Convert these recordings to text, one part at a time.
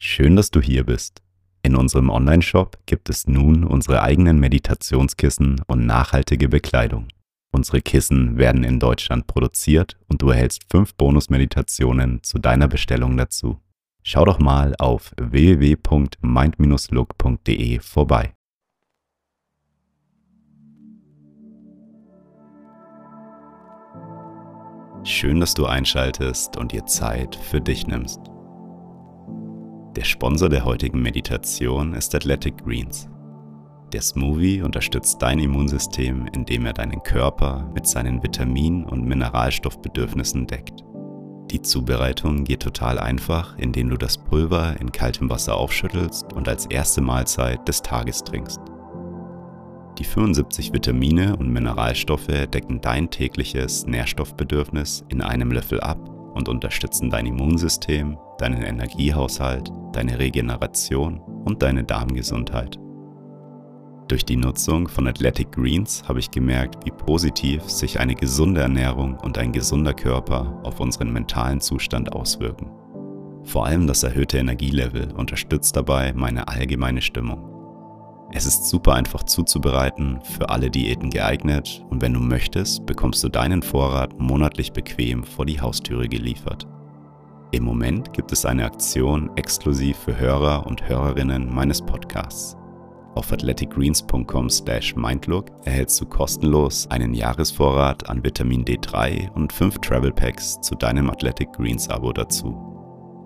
Schön, dass du hier bist. In unserem Online-Shop gibt es nun unsere eigenen Meditationskissen und nachhaltige Bekleidung. Unsere Kissen werden in Deutschland produziert und du erhältst fünf Bonus-Meditationen zu deiner Bestellung dazu. Schau doch mal auf www.mind-look.de vorbei. Schön, dass du einschaltest und dir Zeit für dich nimmst. Der Sponsor der heutigen Meditation ist Athletic Greens. Der Smoothie unterstützt dein Immunsystem, indem er deinen Körper mit seinen Vitamin- und Mineralstoffbedürfnissen deckt. Die Zubereitung geht total einfach, indem du das Pulver in kaltem Wasser aufschüttelst und als erste Mahlzeit des Tages trinkst. Die 75 Vitamine und Mineralstoffe decken dein tägliches Nährstoffbedürfnis in einem Löffel ab und unterstützen dein Immunsystem, deinen Energiehaushalt, deine Regeneration und deine Darmgesundheit. Durch die Nutzung von Athletic Greens habe ich gemerkt, wie positiv sich eine gesunde Ernährung und ein gesunder Körper auf unseren mentalen Zustand auswirken. Vor allem das erhöhte Energielevel unterstützt dabei meine allgemeine Stimmung. Es ist super einfach zuzubereiten, für alle Diäten geeignet und wenn du möchtest, bekommst du deinen Vorrat monatlich bequem vor die Haustüre geliefert. Im Moment gibt es eine Aktion exklusiv für Hörer und Hörerinnen meines Podcasts. Auf athleticgreens.com/mindlook erhältst du kostenlos einen Jahresvorrat an Vitamin D3 und 5 Travel Packs zu deinem Athletic Greens Abo dazu.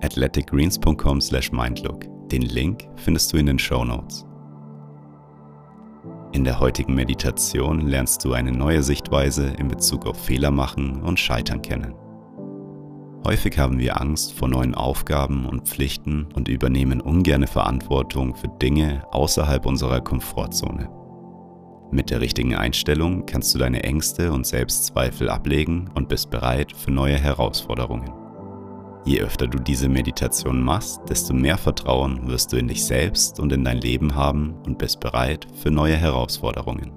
athleticgreens.com/mindlook. Den Link findest du in den Show Notes. In der heutigen Meditation lernst du eine neue Sichtweise in Bezug auf Fehler machen und Scheitern kennen. Häufig haben wir Angst vor neuen Aufgaben und Pflichten und übernehmen ungerne Verantwortung für Dinge außerhalb unserer Komfortzone. Mit der richtigen Einstellung kannst du deine Ängste und Selbstzweifel ablegen und bist bereit für neue Herausforderungen. Je öfter du diese Meditation machst, desto mehr Vertrauen wirst du in dich selbst und in dein Leben haben und bist bereit für neue Herausforderungen.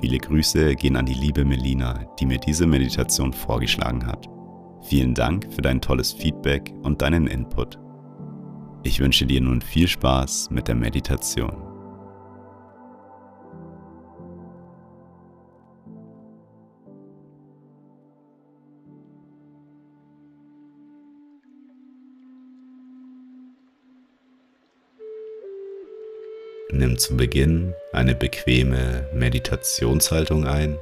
Viele Grüße gehen an die liebe Melina, die mir diese Meditation vorgeschlagen hat. Vielen Dank für dein tolles Feedback und deinen Input. Ich wünsche dir nun viel Spaß mit der Meditation. Nimm zu Beginn eine bequeme Meditationshaltung ein.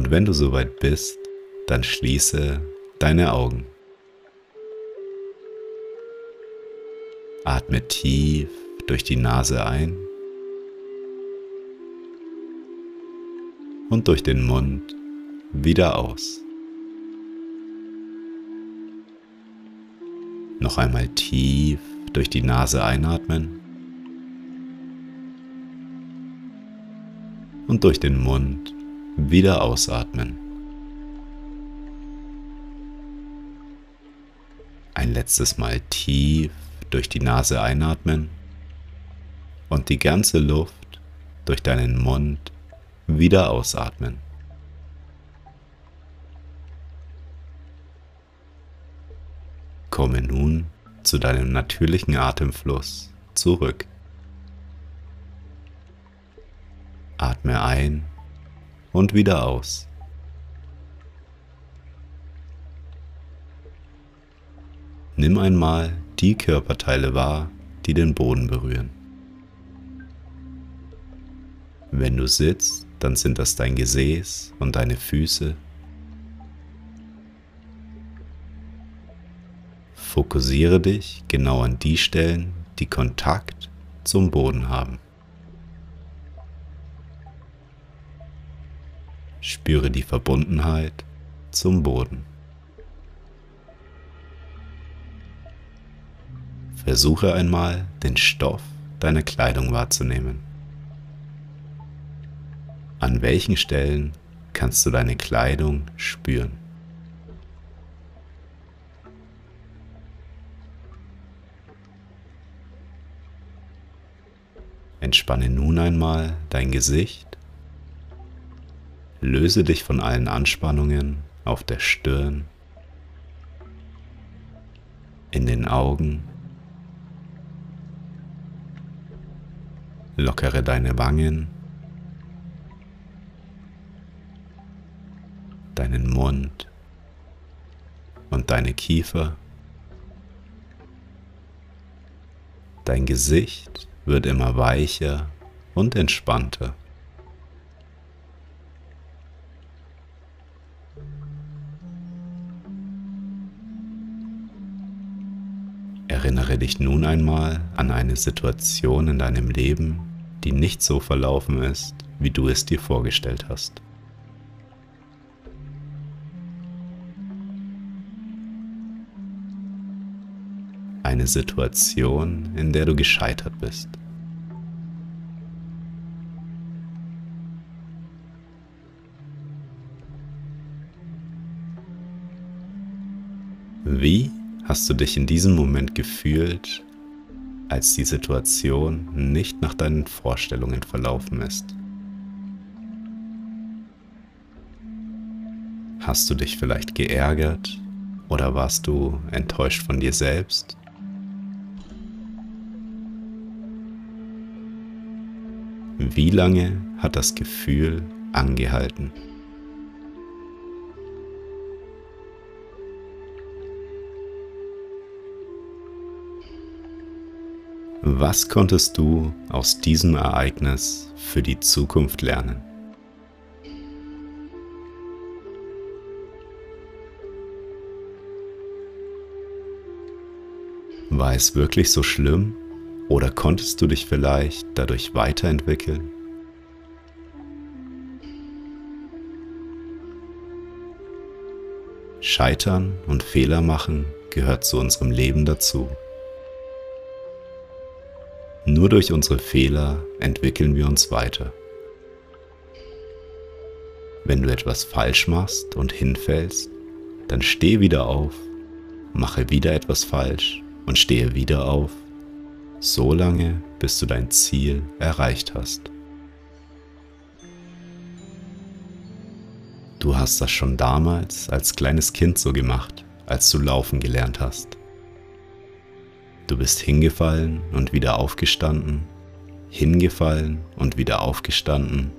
Und wenn du soweit bist, dann schließe deine Augen. Atme tief durch die Nase ein und durch den Mund wieder aus. Noch einmal tief durch die Nase einatmen und durch den Mund wieder ausatmen. Ein letztes Mal tief durch die Nase einatmen und die ganze Luft durch deinen Mund wieder ausatmen. Komme nun zu deinem natürlichen Atemfluss zurück. Atme ein und wieder aus. Nimm einmal die Körperteile wahr, die den Boden berühren. Wenn du sitzt, dann sind das dein Gesäß und deine Füße Fokussiere dich genau an die Stellen, die Kontakt zum Boden haben. Spüre die Verbundenheit zum Boden. Versuche einmal, den Stoff deiner Kleidung wahrzunehmen. An welchen Stellen kannst du deine Kleidung spüren? Entspanne nun einmal dein Gesicht. Löse dich von allen Anspannungen auf der Stirn. in den Augen. Lockere deine Wangen, deinen Mund und deine Kiefer. Dein Gesicht wird immer weicher und entspannter. Erinnere dich nun einmal an eine Situation in deinem Leben, die nicht so verlaufen ist, wie du es dir vorgestellt hast. Eine Situation, in der du gescheitert bist. Wie hast du dich in diesem Moment gefühlt, als die Situation nicht nach deinen Vorstellungen verlaufen ist? Hast du dich vielleicht geärgert oder warst du enttäuscht von dir selbst? Wie lange hat das Gefühl angehalten? Was konntest du aus diesem Ereignis für die Zukunft lernen? War es wirklich so schlimm oder konntest du dich vielleicht dadurch weiterentwickeln? Scheitern und Fehler machen gehört zu unserem Leben dazu. Nur durch unsere Fehler entwickeln wir uns weiter. Wenn du etwas falsch machst und hinfällst, dann steh wieder auf, mache wieder etwas falsch und stehe wieder auf, so lange, bis du dein Ziel erreicht hast. Du hast das schon damals als kleines Kind so gemacht, als du laufen gelernt hast. Du bist hingefallen und wieder aufgestanden, hingefallen und wieder aufgestanden,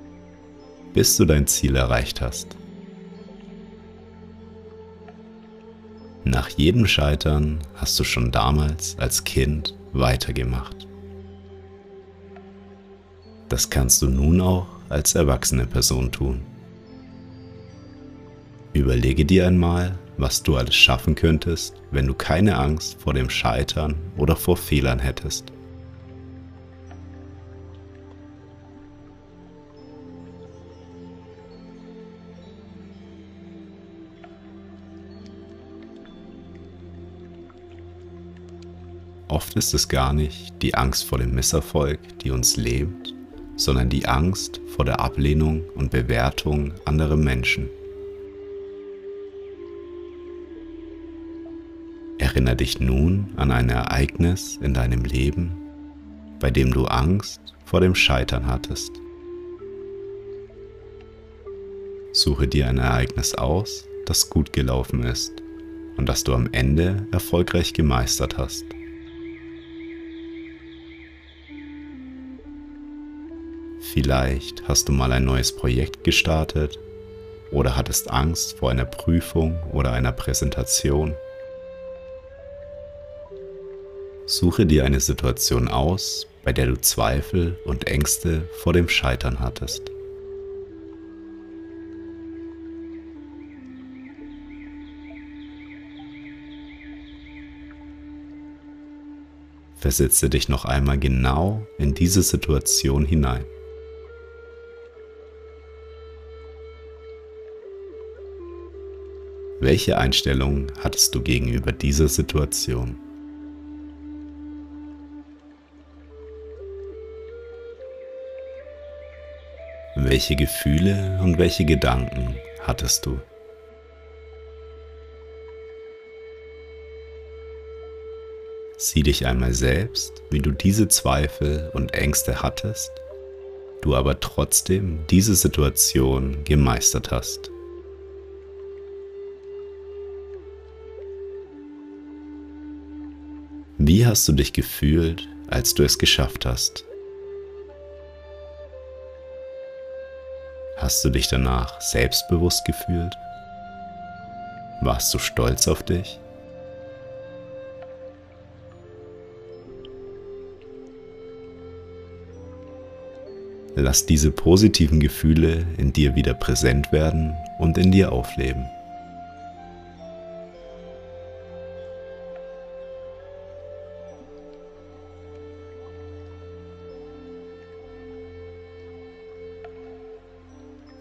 bis du dein Ziel erreicht hast. Nach jedem Scheitern hast du schon damals als Kind weitergemacht. Das kannst du nun auch als erwachsene Person tun. Überlege dir einmal, was du alles schaffen könntest, wenn du keine Angst vor dem Scheitern oder vor Fehlern hättest. Oft ist es gar nicht die Angst vor dem Misserfolg, die uns lebt, sondern die Angst vor der Ablehnung und Bewertung anderer Menschen. Erinnere dich nun an ein Ereignis in deinem Leben, bei dem du Angst vor dem Scheitern hattest. Suche dir ein Ereignis aus, das gut gelaufen ist und das du am Ende erfolgreich gemeistert hast. Vielleicht hast du mal ein neues Projekt gestartet oder hattest Angst vor einer Prüfung oder einer Präsentation. Suche dir eine Situation aus, bei der du Zweifel und Ängste vor dem Scheitern hattest. Versetze dich noch einmal genau in diese Situation hinein. Welche Einstellung hattest du gegenüber dieser Situation? Welche Gefühle und welche Gedanken hattest du? Sieh dich einmal selbst, wie du diese Zweifel und Ängste hattest, du aber trotzdem diese Situation gemeistert hast. Wie hast du dich gefühlt, als du es geschafft hast? Hast du dich danach selbstbewusst gefühlt? Warst du stolz auf dich? Lass diese positiven Gefühle in dir wieder präsent werden und in dir aufleben.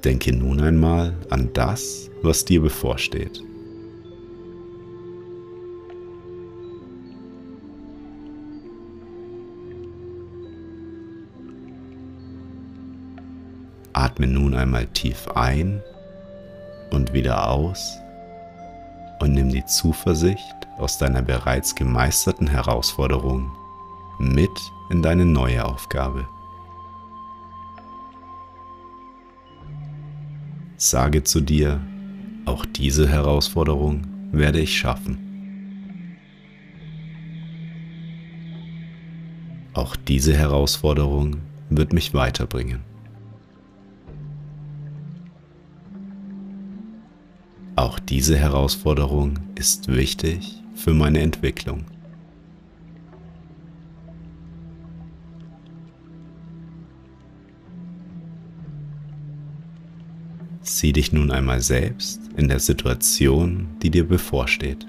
Denke nun einmal an das, was dir bevorsteht. Atme nun einmal tief ein und wieder aus und nimm die Zuversicht aus deiner bereits gemeisterten Herausforderung mit in deine neue Aufgabe. Sage zu dir, auch diese Herausforderung werde ich schaffen. Auch diese Herausforderung wird mich weiterbringen. Auch diese Herausforderung ist wichtig für meine Entwicklung. Sieh dich nun einmal selbst in der Situation, die dir bevorsteht.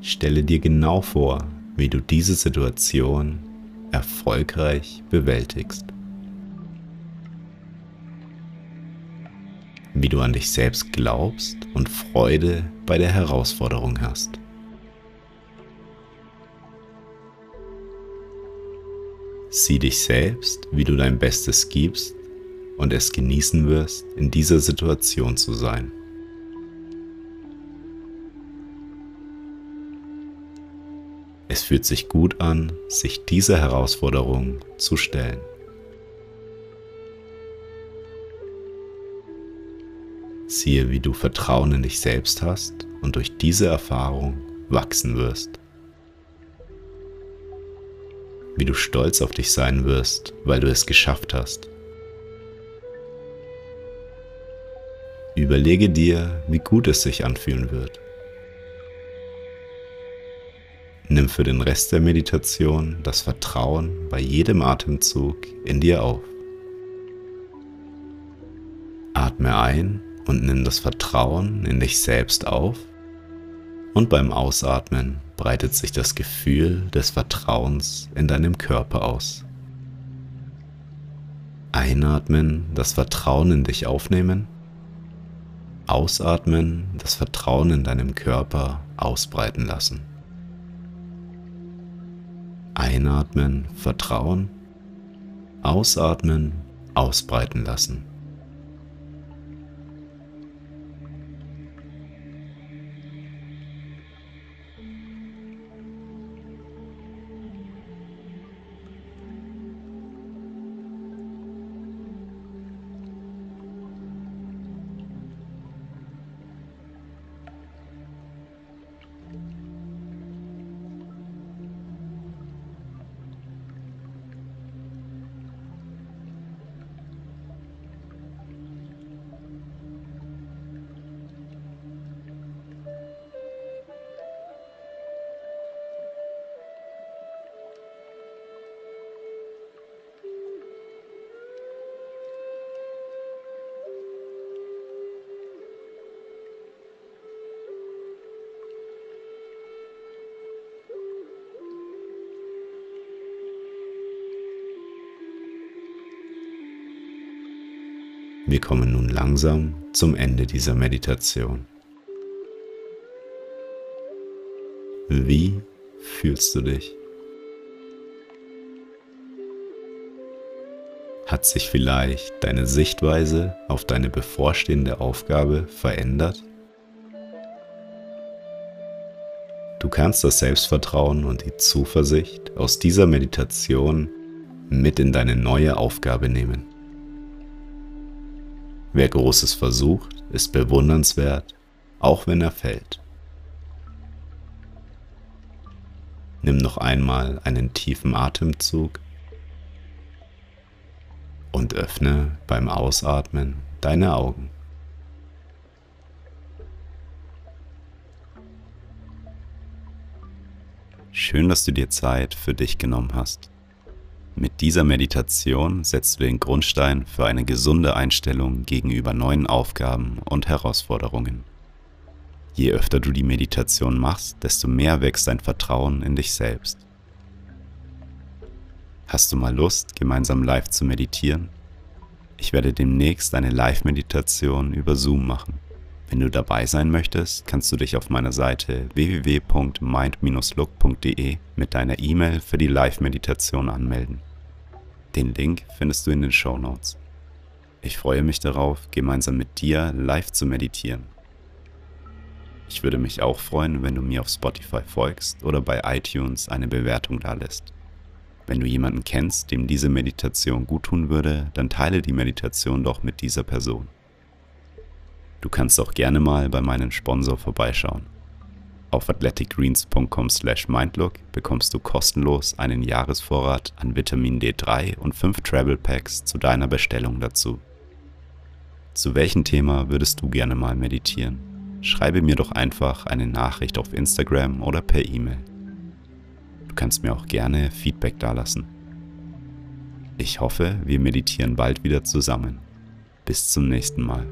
Stelle dir genau vor, wie du diese Situation erfolgreich bewältigst. Wie du an dich selbst glaubst und Freude bei der Herausforderung hast. Sieh dich selbst, wie du dein Bestes gibst und es genießen wirst, in dieser Situation zu sein. Es fühlt sich gut an, sich dieser Herausforderung zu stellen. Siehe, wie du Vertrauen in dich selbst hast und durch diese Erfahrung wachsen wirst wie du stolz auf dich sein wirst, weil du es geschafft hast. Überlege dir, wie gut es sich anfühlen wird. Nimm für den Rest der Meditation das Vertrauen bei jedem Atemzug in dir auf. Atme ein und nimm das Vertrauen in dich selbst auf und beim Ausatmen breitet sich das Gefühl des Vertrauens in deinem Körper aus. Einatmen, das Vertrauen in dich aufnehmen. Ausatmen, das Vertrauen in deinem Körper ausbreiten lassen. Einatmen, Vertrauen. Ausatmen, ausbreiten lassen. Wir kommen nun langsam zum Ende dieser Meditation. Wie fühlst du dich? Hat sich vielleicht deine Sichtweise auf deine bevorstehende Aufgabe verändert? Du kannst das Selbstvertrauen und die Zuversicht aus dieser Meditation mit in deine neue Aufgabe nehmen. Wer Großes versucht, ist bewundernswert auch wenn er fällt. Nimm noch einmal einen tiefen Atemzug und öffne beim Ausatmen deine Augen. Schön, dass du dir Zeit für dich genommen hast. Mit dieser Meditation setzt du den Grundstein für eine gesunde Einstellung gegenüber neuen Aufgaben und Herausforderungen. Je öfter du die Meditation machst, desto mehr wächst dein Vertrauen in dich selbst. Hast du mal Lust, gemeinsam live zu meditieren? Ich werde demnächst eine Live-Meditation über Zoom machen. Wenn du dabei sein möchtest, kannst du dich auf meiner Seite www.mind-look.de mit deiner E-Mail für die Live-Meditation anmelden. Den Link findest du in den Show Notes. Ich freue mich darauf, gemeinsam mit dir live zu meditieren. Ich würde mich auch freuen, wenn du mir auf Spotify folgst oder bei iTunes eine Bewertung dalässt. Wenn du jemanden kennst, dem diese Meditation guttun würde, dann teile die Meditation doch mit dieser Person. Du kannst auch gerne mal bei meinem Sponsor vorbeischauen. Auf athleticgreens.com/mindlook bekommst du kostenlos einen Jahresvorrat an Vitamin D3 und 5 Travel Packs zu deiner Bestellung dazu. Zu welchem Thema würdest du gerne mal meditieren? Schreibe mir doch einfach eine Nachricht auf Instagram oder per E-Mail. Du kannst mir auch gerne Feedback dalassen. Ich hoffe, wir meditieren bald wieder zusammen. Bis zum nächsten Mal.